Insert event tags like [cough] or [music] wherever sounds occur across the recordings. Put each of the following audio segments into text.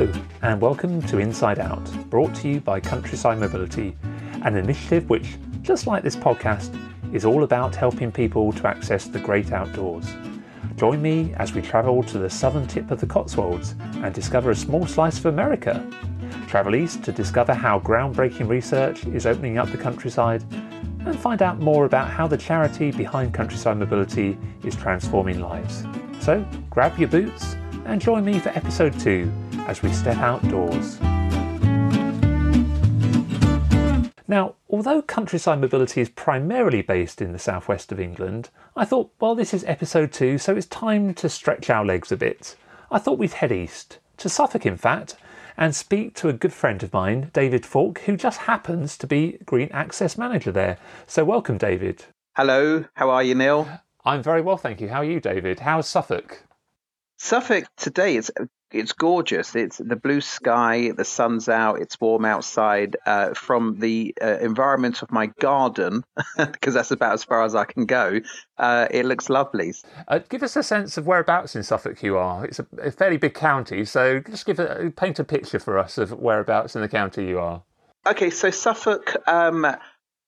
Hello, and welcome to Inside Out, brought to you by Countryside Mobility, an initiative which, just like this podcast, is all about helping people to access the great outdoors. Join me as we travel to the southern tip of the Cotswolds and discover a small slice of America. Travel east to discover how groundbreaking research is opening up the countryside and find out more about how the charity behind Countryside Mobility is transforming lives. So grab your boots and join me for episode 2 as we step outdoors. Now, although countryside mobility is primarily based in the southwest of England, I thought, well, this is episode 2, so it's time to stretch our legs a bit. I thought we'd head east, to Suffolk in fact, and speak to a good friend of mine, David Falk, who just happens to be Green Access Manager there. So, welcome, David. Hello, how are you, Neil? I'm very well, thank you. How are you, David? How's Suffolk? Suffolk today is it's gorgeous. It's the blue sky, the sun's out, it's warm outside. Uh, from the uh, environment of my garden, [laughs] because that's about as far as I can go, uh, it looks lovely. Uh, give us a sense of whereabouts in Suffolk you are. It's a, a fairly big county, so just give a, paint a picture for us of whereabouts in the county you are. Okay, so Suffolk. Um,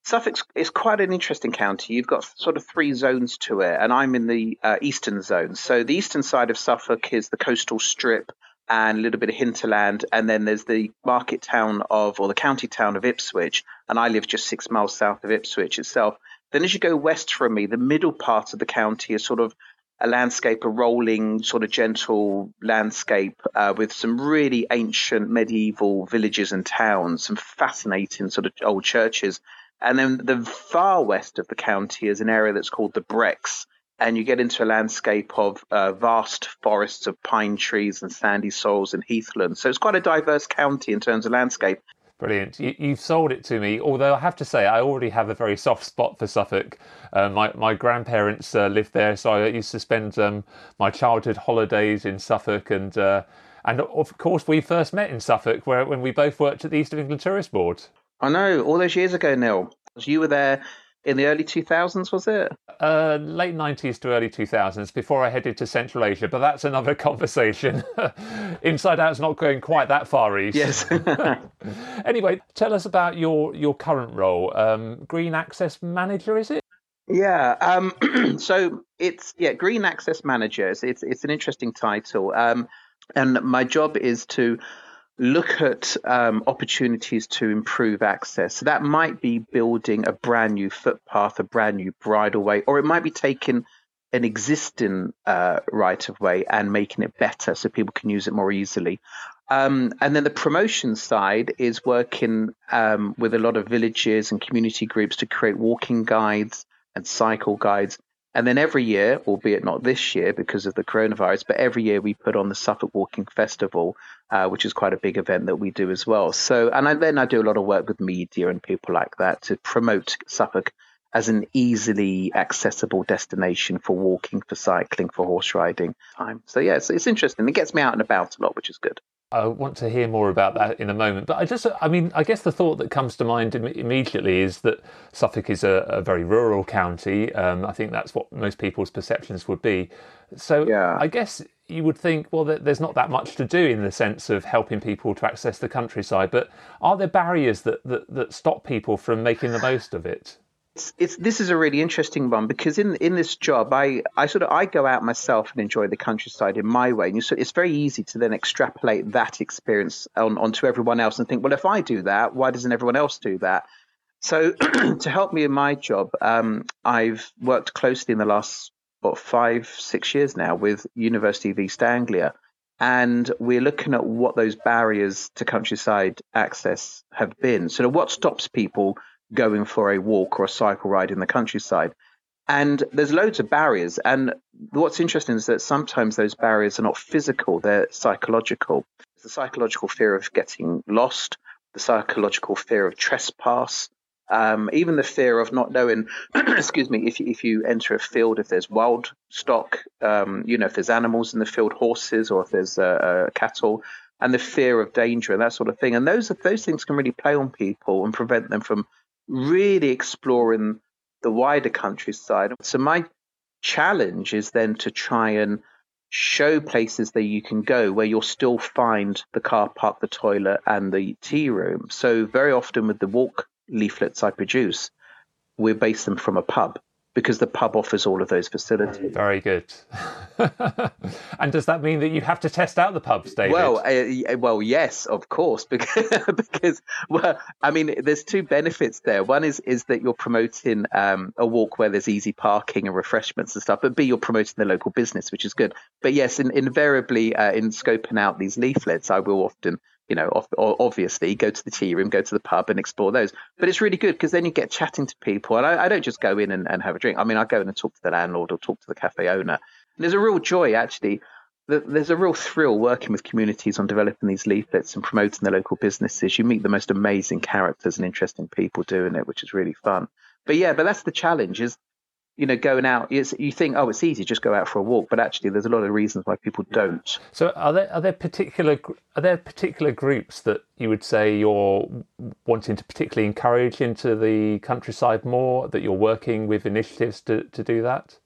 Suffolk is quite an interesting county. You've got sort of three zones to it, and I'm in the uh, eastern zone. So the eastern side of Suffolk is the coastal strip and a little bit of hinterland, and then there's the market town of, or the county town of Ipswich, and I live just six miles south of Ipswich itself. Then as you go west from me, the middle part of the county is sort of a landscape, a rolling, sort of gentle landscape uh, with some really ancient medieval villages and towns, some fascinating sort of old churches. And then the far west of the county is an area that's called the Brecks. And you get into a landscape of uh, vast forests of pine trees and sandy soils and heathlands. So it's quite a diverse county in terms of landscape. Brilliant. You, have sold it to me. Although I have to say, I already have a very soft spot for Suffolk. Uh, my my grandparents uh, lived there, so I used to spend um, my childhood holidays in Suffolk, and uh, and of course we first met in Suffolk, where when we both worked at the East of England Tourist Board. I know, all those years ago, Neil. You were there in the early 2000s, was it? Uh, late 90s to early 2000s, before I headed to Central Asia, but that's another [laughs] conversation. [laughs] Inside Out's not going quite that far east. Yes. [laughs] anyway, tell us about your, your current role. Um, Green Access Manager, is it? Yeah. Um, [clears throat] so it's yeah, Green Access Manager. It's it's an interesting title. Um, and my job is to look at um, opportunities to improve access. So that might be building a brand new footpath, a brand new bridleway, or it might be taking an existing uh, right of way and making it better so people can use it more easily. Um, and then the promotion side is working um, with a lot of villages and community groups to create walking guides and cycle guides and then every year, albeit not this year because of the coronavirus, but every year we put on the Suffolk Walking Festival, uh, which is quite a big event that we do as well. So, and I, then I do a lot of work with media and people like that to promote Suffolk as an easily accessible destination for walking, for cycling, for horse riding. So yeah, it's interesting. It gets me out and about a lot, which is good. I want to hear more about that in a moment. But I just, I mean, I guess the thought that comes to mind Im- immediately is that Suffolk is a, a very rural county. Um, I think that's what most people's perceptions would be. So yeah. I guess you would think, well, there's not that much to do in the sense of helping people to access the countryside. But are there barriers that, that, that stop people from making the most of it? It's, it's this is a really interesting one because in in this job I, I sort of I go out myself and enjoy the countryside in my way. And so it's very easy to then extrapolate that experience on onto everyone else and think well if I do that why doesn't everyone else do that? So [clears throat] to help me in my job um, I've worked closely in the last what five six years now with University of East Anglia. And we're looking at what those barriers to countryside access have been. So what stops people going for a walk or a cycle ride in the countryside. And there's loads of barriers. And what's interesting is that sometimes those barriers are not physical, they're psychological. It's the psychological fear of getting lost, the psychological fear of trespass, um, even the fear of not knowing, [clears throat] excuse me, if if you enter a field, if there's wild stock, um, you know, if there's animals in the field, horses, or if there's uh, uh, cattle, and the fear of danger and that sort of thing. And those those things can really play on people and prevent them from really exploring the wider countryside. So my challenge is then to try and show places that you can go where you'll still find the car park, the toilet, and the tea room. So very often with the walk leaflets I produce, we base them from a pub because the pub offers all of those facilities. Very good. [laughs] and does that mean that you have to test out the pubs, David? Well, uh, well, yes, of course, [laughs] because, because well, I mean, there's two benefits there. One is is that you're promoting um, a walk where there's easy parking and refreshments and stuff, but B, you're promoting the local business, which is good. But yes, in, invariably, uh, in scoping out these leaflets, I will often you know, obviously go to the tea room, go to the pub and explore those. But it's really good because then you get chatting to people. And I, I don't just go in and, and, have a drink. I mean, I go in and talk to the landlord or talk to the cafe owner. And there's a real joy, actually. There's a real thrill working with communities on developing these leaflets and promoting the local businesses. You meet the most amazing characters and interesting people doing it, which is really fun. But yeah, but that's the challenge is you know, going out, you think, oh, it's easy, just go out for a walk, but actually, there's a lot of reasons why people don't. So, are there are there particular are there particular groups that you would say you're wanting to particularly encourage into the countryside more? That you're working with initiatives to to do that?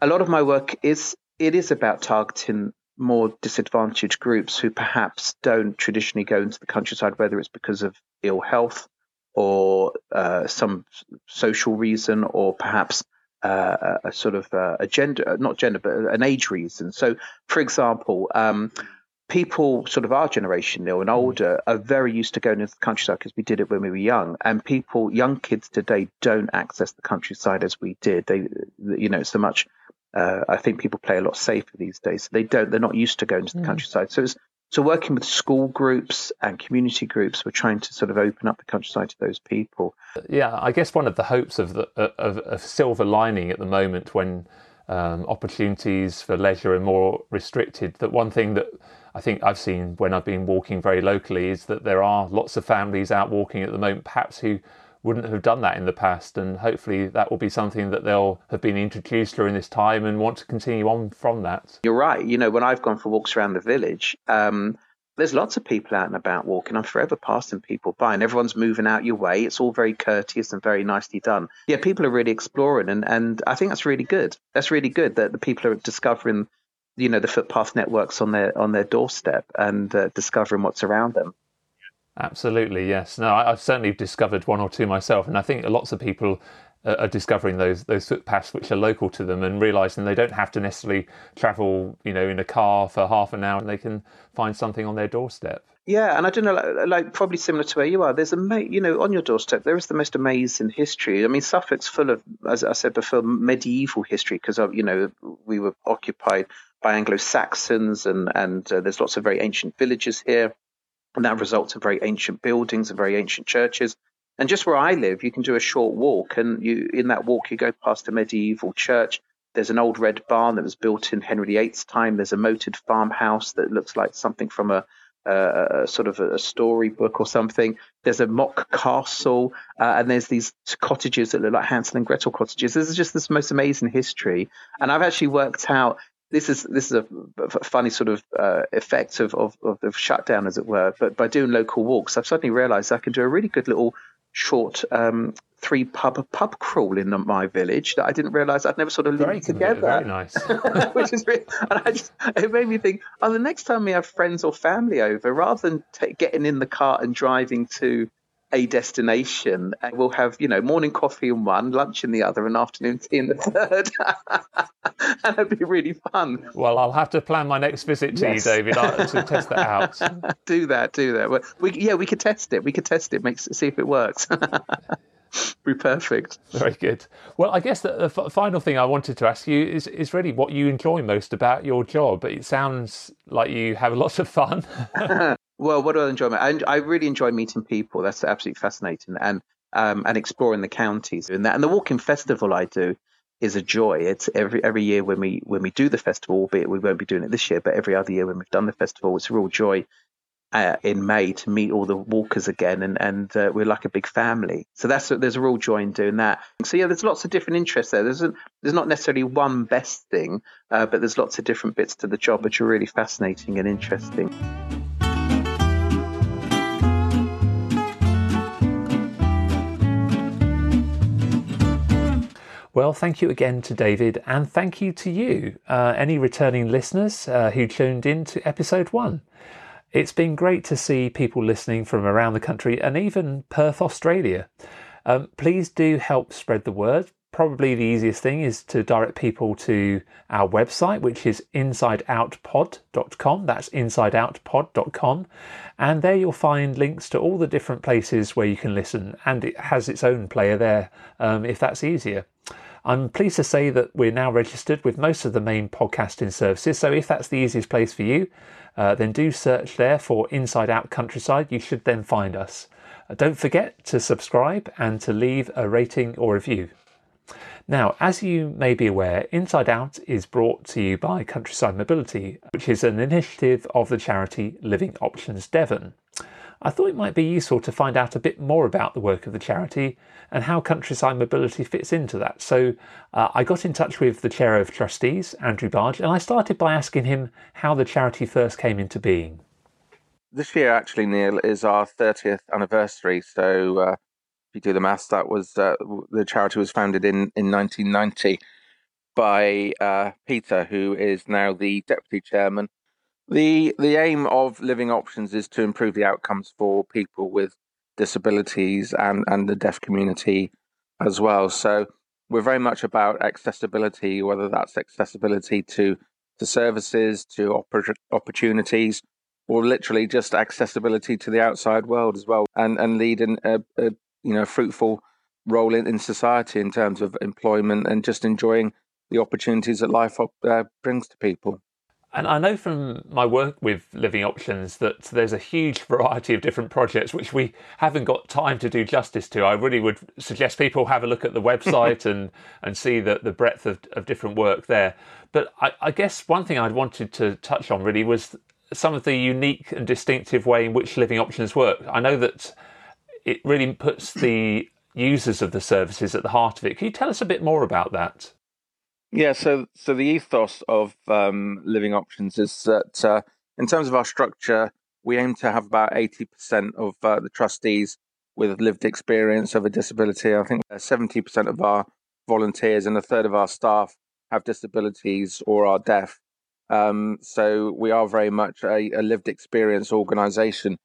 A lot of my work is it is about targeting more disadvantaged groups who perhaps don't traditionally go into the countryside, whether it's because of ill health or uh, some social reason, or perhaps uh, a sort of uh, a gender, not gender, but an age reason. So, for example, um, people sort of our generation, Neil, and mm. older, are very used to going into the countryside because we did it when we were young. And people, young kids today, don't access the countryside as we did. They, you know, so much. Uh, I think people play a lot safer these days. They don't. They're not used to going to the mm. countryside. So it's so working with school groups and community groups, we're trying to sort of open up the countryside to those people. Yeah, I guess one of the hopes of the of, of silver lining at the moment when um, opportunities for leisure are more restricted. That one thing that I think I've seen when I've been walking very locally is that there are lots of families out walking at the moment, perhaps who wouldn't have done that in the past. And hopefully that will be something that they'll have been introduced during this time and want to continue on from that. You're right. You know, when I've gone for walks around the village, um, there's lots of people out and about walking. I'm forever passing people by, and everyone's moving out your way. It's all very courteous and very nicely done. Yeah, people are really exploring, and, and I think that's really good. That's really good that the people are discovering, you know, the footpath networks on their on their doorstep and uh, discovering what's around them. Absolutely, yes. No, I, have certainly discovered one or two myself, and I think lots of people are discovering those those footpaths which are local to them and realizing they don't have to necessarily travel, you know, in a car for half an hour, and they can find something on their doorstep. Yeah, and I don't know, like, like, probably similar to where you are. There's a, you know, on your doorstep there is the most amazing history. I mean, Suffolk's full of, as I said before, medieval history because you know we were occupied by Anglo Saxons, and and uh, there's lots of very ancient villages here. And that results in very ancient buildings and very ancient churches. And just where I live, you can do a short walk, and you in that walk you go past a medieval church. There's an old red barn that was built in Henry VIII's time. There's a moated farmhouse that looks like something from a, a, sort of a storybook or something. There's a mock castle, uh, and there's these cottages that look like Hansel and Gretel cottages. This is just this most amazing history. And I've actually worked out this is this is a, funny sort of uh, effect of, of, of the shutdown, as it were. But by doing local walks, I've suddenly realised I can do a really good little short um, three pub pub crawl in my village that I didn't realise I'd never sort of linked together. Very nice. [laughs] Which is really, and I just, it made me think, oh, the next time we have friends or family over, rather than t- getting in the car and driving to a destination. And we'll have, you know, morning coffee in one, lunch in the other, and afternoon tea in the [laughs] third. [laughs] and it'd be really fun. Well, I'll have to plan my next visit to yes. you, David, uh, to [laughs] test that out. do that, do that. Well, we, yeah, we could test it. We could test it, make see if it works. be perfect. Very good. Well, I guess the, the f- final thing I wanted to ask you is is really what you enjoy most about your job. It sounds like you have lots of fun. Well, what do I enjoy? I, I really enjoy meeting people. That's absolutely fascinating, and um, and exploring the counties and that. And the walking festival I do is a joy. It's every every year when we when we do the festival, albeit we won't be doing it this year, but every other year when we've done the festival, it's a real joy uh, in May to meet all the walkers again, and and uh, we're like a big family. So that's there's a real joy in doing that. So yeah, there's lots of different interests there. There's a, there's not necessarily one best thing, uh, but there's lots of different bits to the job which are really fascinating and interesting. Well, thank you again to David, and thank you to you, uh, any returning listeners uh, who tuned in to episode one. It's been great to see people listening from around the country and even Perth, Australia. Um, please do help spread the word probably the easiest thing is to direct people to our website, which is insideoutpod.com. That's insideoutpod.com. And there you'll find links to all the different places where you can listen, and it has its own player there um, if that's easier. I'm pleased to say that we're now registered with most of the main podcasting services. So if that's the easiest place for you, uh, then do search there for Inside Out Countryside. You should then find us. Uh, don't forget to subscribe and to leave a rating or review. Now, as you may be aware, Inside Out is brought to you by Countryside Mobility, which is an initiative of the charity Living Options Devon. I thought it might be useful to find out a bit more about the work of the charity and how Countryside Mobility fits into that. So uh, I got in touch with the Chair of Trustees, Andrew Barge, and I started by asking him how the charity first came into being. This year, actually, Neil, is our 30th anniversary. So uh, if you do the maths, that was uh, the charity was founded in, in 1990 by uh, Peter, who is now the deputy chairman. The the aim of Living Options is to improve the outcomes for people with disabilities and, and the deaf community as well. So we're very much about accessibility, whether that's accessibility to to services, to oppor- opportunities, or literally just accessibility to the outside world as well, and and lead a, a you know fruitful role in, in society in terms of employment and just enjoying the opportunities that life uh, brings to people. And I know from my work with Living Options that there's a huge [laughs] variety of different projects which we haven't got time to do justice to. I really would suggest people have a look at the [laughs] website and, and see the, the breadth of, of different work there. But I, I guess one thing I'd wanted to touch on really was some of the unique and distinctive way in which Living Options work. I know that it really puts the users of the services at the heart of it. Can you tell us a bit more about that? Yeah, so so the ethos of um, Living Options is that uh, in terms of our structure, we aim to have about eighty percent of uh, the trustees with lived experience of a disability. I think seventy percent of our volunteers and a third of our staff have disabilities or are deaf. Um, so we are very much a, a lived experience organisation,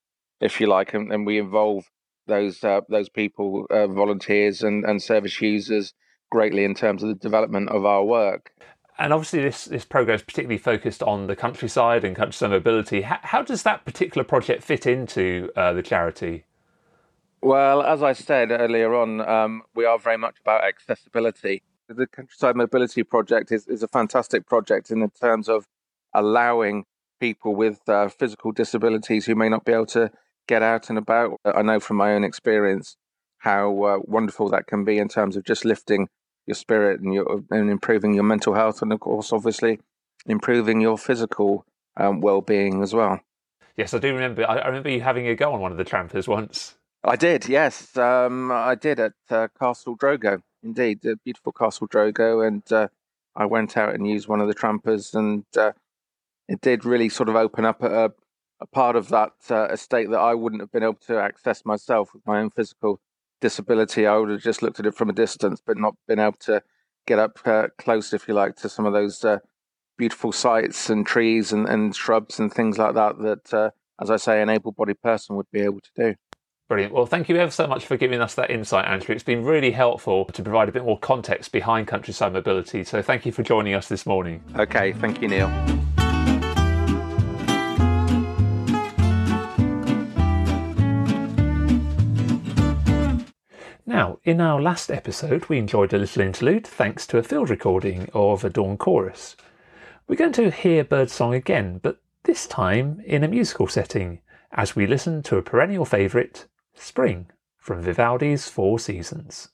if you like, and, and we involve those uh, those people, uh, volunteers and, and service users, greatly in terms of the development of our work. And obviously, this this program is particularly focused on the countryside and countryside mobility. How, how does that particular project fit into uh, the charity? Well, as I said earlier on, um, we are very much about accessibility. The Countryside Mobility Project is, is a fantastic project in terms of allowing people with uh, physical disabilities who may not be able to get out and about. I know from my own experience how uh, wonderful that can be in terms of just lifting your spirit and your and improving your mental health, and of course, obviously, improving your physical um, well-being as well. Yes, I do remember. I remember you having a go on one of the trampers once. I did. Yes, um, I did at uh, Castle Drogo. Indeed, the beautiful Castle Drogo, and uh, I went out and used one of the trampers, and uh, it did really sort of open up a, a part of that uh, estate that I wouldn't have been able to access myself with my own physical disability. I would have just looked at it from a distance, but not been able to get up uh, close, if you like, to some of those uh, beautiful sites and trees and, and shrubs and things like that. That, uh, as I say, an able-bodied person would be able to do. Brilliant. Well, thank you ever so much for giving us that insight, Andrew. It's been really helpful to provide a bit more context behind countryside mobility. So, thank you for joining us this morning. Okay, thank you, Neil. Now, in our last episode, we enjoyed a little interlude thanks to a field recording of a dawn chorus. We're going to hear birdsong again, but this time in a musical setting, as we listen to a perennial favourite, Spring, from Vivaldi's Four Seasons.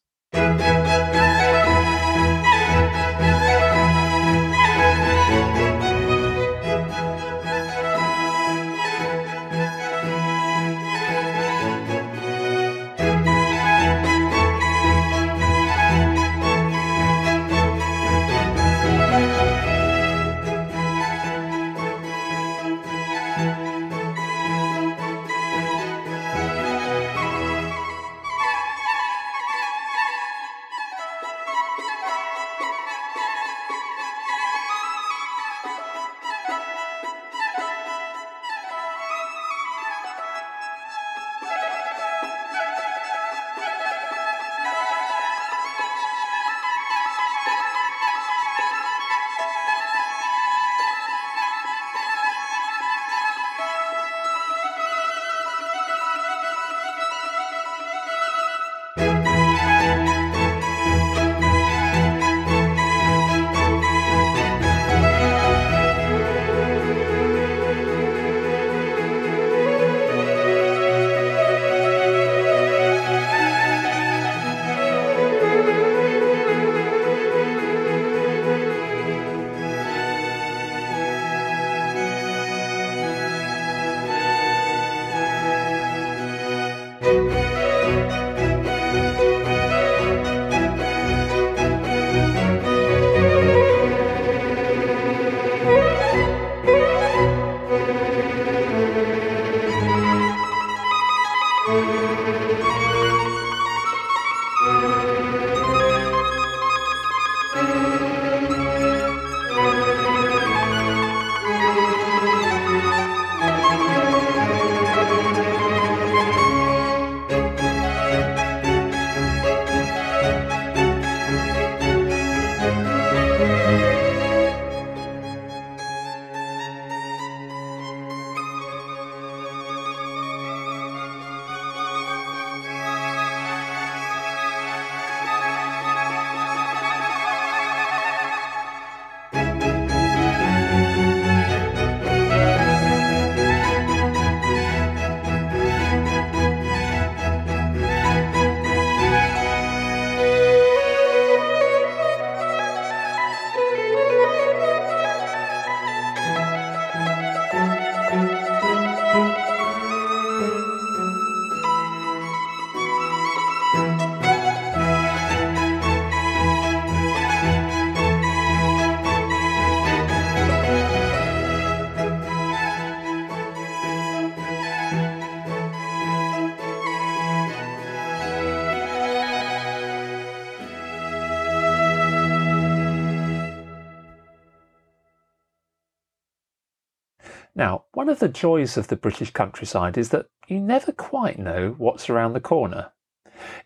Now, one of the joys of the British countryside is that you never quite know what's around the corner.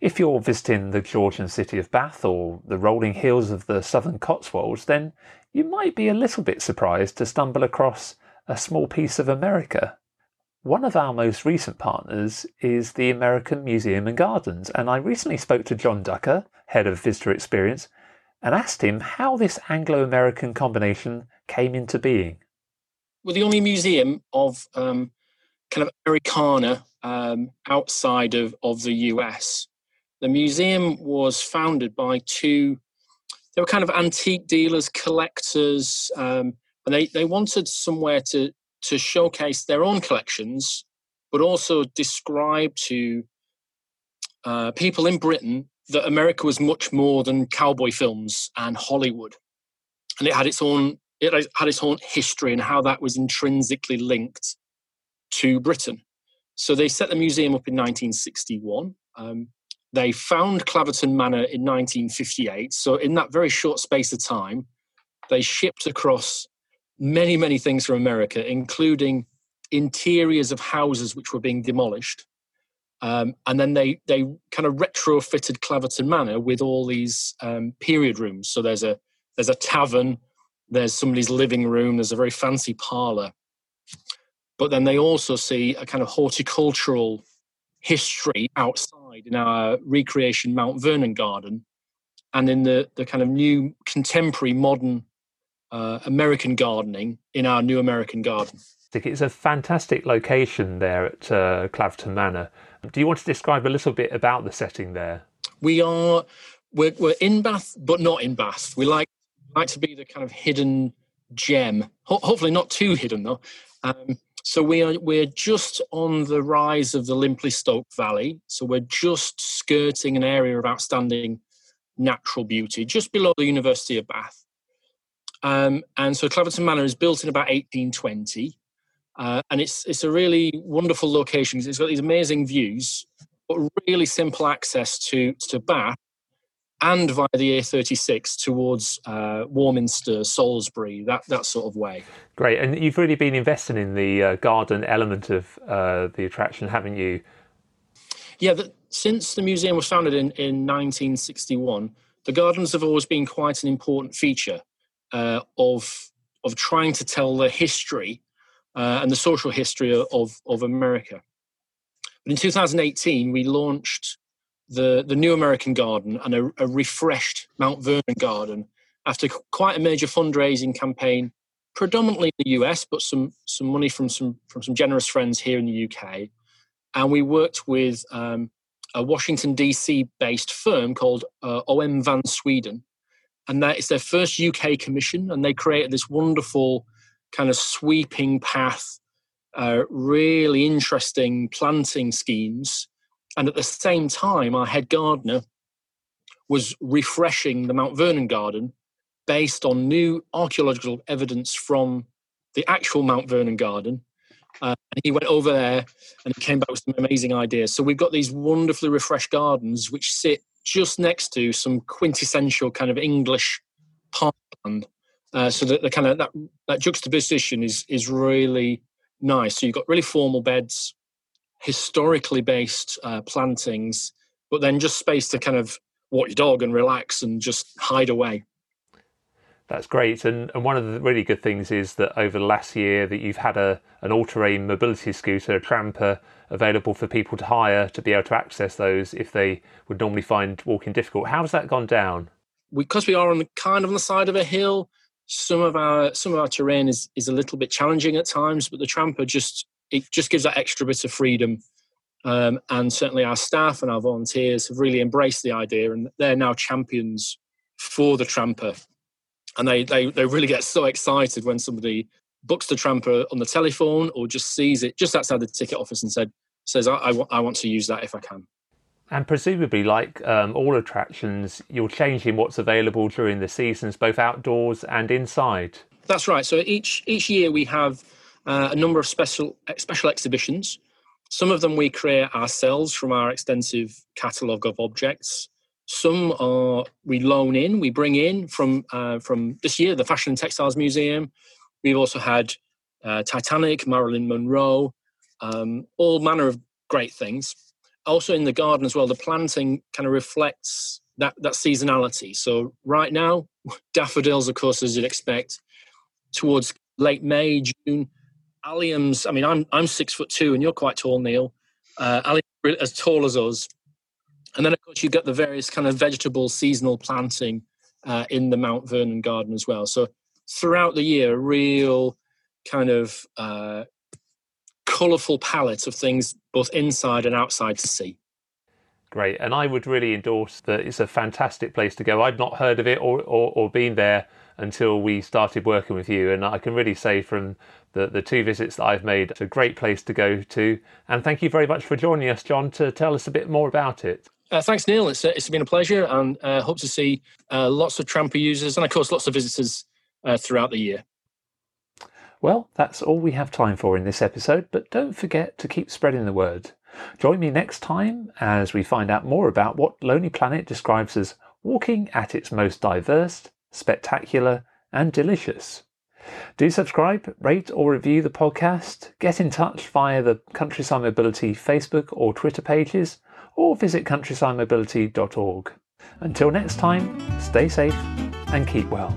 If you're visiting the Georgian city of Bath or the rolling hills of the southern Cotswolds, then you might be a little bit surprised to stumble across a small piece of America. One of our most recent partners is the American Museum and Gardens, and I recently spoke to John Ducker, head of visitor experience, and asked him how this Anglo American combination came into being. We're the only museum of um, kind of Americana um, outside of, of the US. The museum was founded by two, they were kind of antique dealers, collectors, um, and they, they wanted somewhere to, to showcase their own collections, but also describe to uh, people in Britain that America was much more than cowboy films and Hollywood. And it had its own it had its own history and how that was intrinsically linked to Britain. So they set the museum up in 1961. Um, they found Claverton Manor in 1958. So in that very short space of time, they shipped across many, many things from America, including interiors of houses which were being demolished. Um, and then they they kind of retrofitted Claverton Manor with all these um, period rooms. So there's a there's a tavern, there's somebody's living room, there's a very fancy parlor, but then they also see a kind of horticultural history outside in our recreation Mount Vernon garden and in the, the kind of new contemporary modern uh, American gardening in our new American garden. It's a fantastic location there at uh, Claverton Manor. Do you want to describe a little bit about the setting there? We are we're, we're in Bath, but not in Bath. We like like to be the kind of hidden gem. Ho- hopefully, not too hidden though. Um, so we are we're just on the rise of the Limpley Stoke Valley. So we're just skirting an area of outstanding natural beauty, just below the University of Bath. Um, and so Claverton Manor is built in about 1820, uh, and it's it's a really wonderful location. Because it's got these amazing views, but really simple access to to Bath and via the A36 towards uh, Warminster, Salisbury, that, that sort of way. Great. And you've really been investing in the uh, garden element of uh, the attraction, haven't you? Yeah, the, since the museum was founded in, in 1961, the gardens have always been quite an important feature uh, of, of trying to tell the history uh, and the social history of, of America. But in 2018, we launched the, the new American Garden and a, a refreshed Mount Vernon Garden after quite a major fundraising campaign, predominantly in the US, but some some money from some from some generous friends here in the UK. And we worked with um, a Washington DC based firm called uh, Oehme van Sweden, and that is their first UK commission, and they created this wonderful kind of sweeping path, uh, really interesting planting schemes and at the same time, our head gardener was refreshing the Mount Vernon garden based on new archaeological evidence from the actual Mount Vernon garden. Uh, and he went over there and he came back with some amazing ideas. So we've got these wonderfully refreshed gardens which sit just next to some quintessential kind of English parkland. Uh, so that the kind of that, that juxtaposition is is really nice. So you've got really formal beds, historically based uh, plantings, but then just space to kind of walk your dog and relax and just hide away. That's great, and and one of the really good things is that over the last year that you've had a an all-terrain mobility scooter, a tramper, available for people to hire to be able to access those if they would normally find walking difficult. How's that gone down? Because we are on the kind of on the side of a hill, some of our some of our terrain is is a little bit challenging at times, but the tramper just it just gives that extra bit of freedom. Um, and certainly our staff and our volunteers have really embraced the idea and they're now champions for the tramper. And they, they, they really get so excited when somebody books the tramper on the telephone or just sees it just outside the ticket office and said, says, I, I, w- I want to use that if I can. And presumably, like um, all attractions, you're changing what's available during the seasons, both outdoors and inside. That's right. So each each year we have uh, a number of special special exhibitions. Some of them we create ourselves from our extensive catalogue of objects. Some are we loan in, we bring in from uh, from this year the Fashion and Textiles Museum. We've also had uh, Titanic, Marilyn Monroe, um, all manner of great things. Also in the garden as well, the planting kind of reflects that that seasonality. So right now, [laughs] daffodils, of course, as you'd expect, towards late May, June. Alliums. I mean, I'm I'm six foot two, and you're quite tall, Neil. Uh, alliums as tall as us. And then, of course, you get the various kind of vegetable seasonal planting uh, in the Mount Vernon garden as well. So throughout the year, a real kind of uh, colourful palette of things, both inside and outside, to see. Great, and I would really endorse that. It's a fantastic place to go. I'd not heard of it or, or, or been there until we started working with you, and I can really say from the, the two visits that I've made, it's a great place to go to. And thank you very much for joining us, John, to tell us a bit more about it. Uh, thanks, Neil. It's, uh, it's been a pleasure, and uh, hope to see uh, lots of Tramper users and, of course, lots of visitors uh, throughout the year. Well, that's all we have time for in this episode, but don't forget to keep spreading the word. Join me next time as we find out more about what Lonely Planet describes as walking at its most diverse, spectacular, and delicious. Do subscribe, rate, or review the podcast. Get in touch via the Countryside Mobility Facebook or Twitter pages, or visit countrysidemobility.org. Until next time, stay safe and keep well.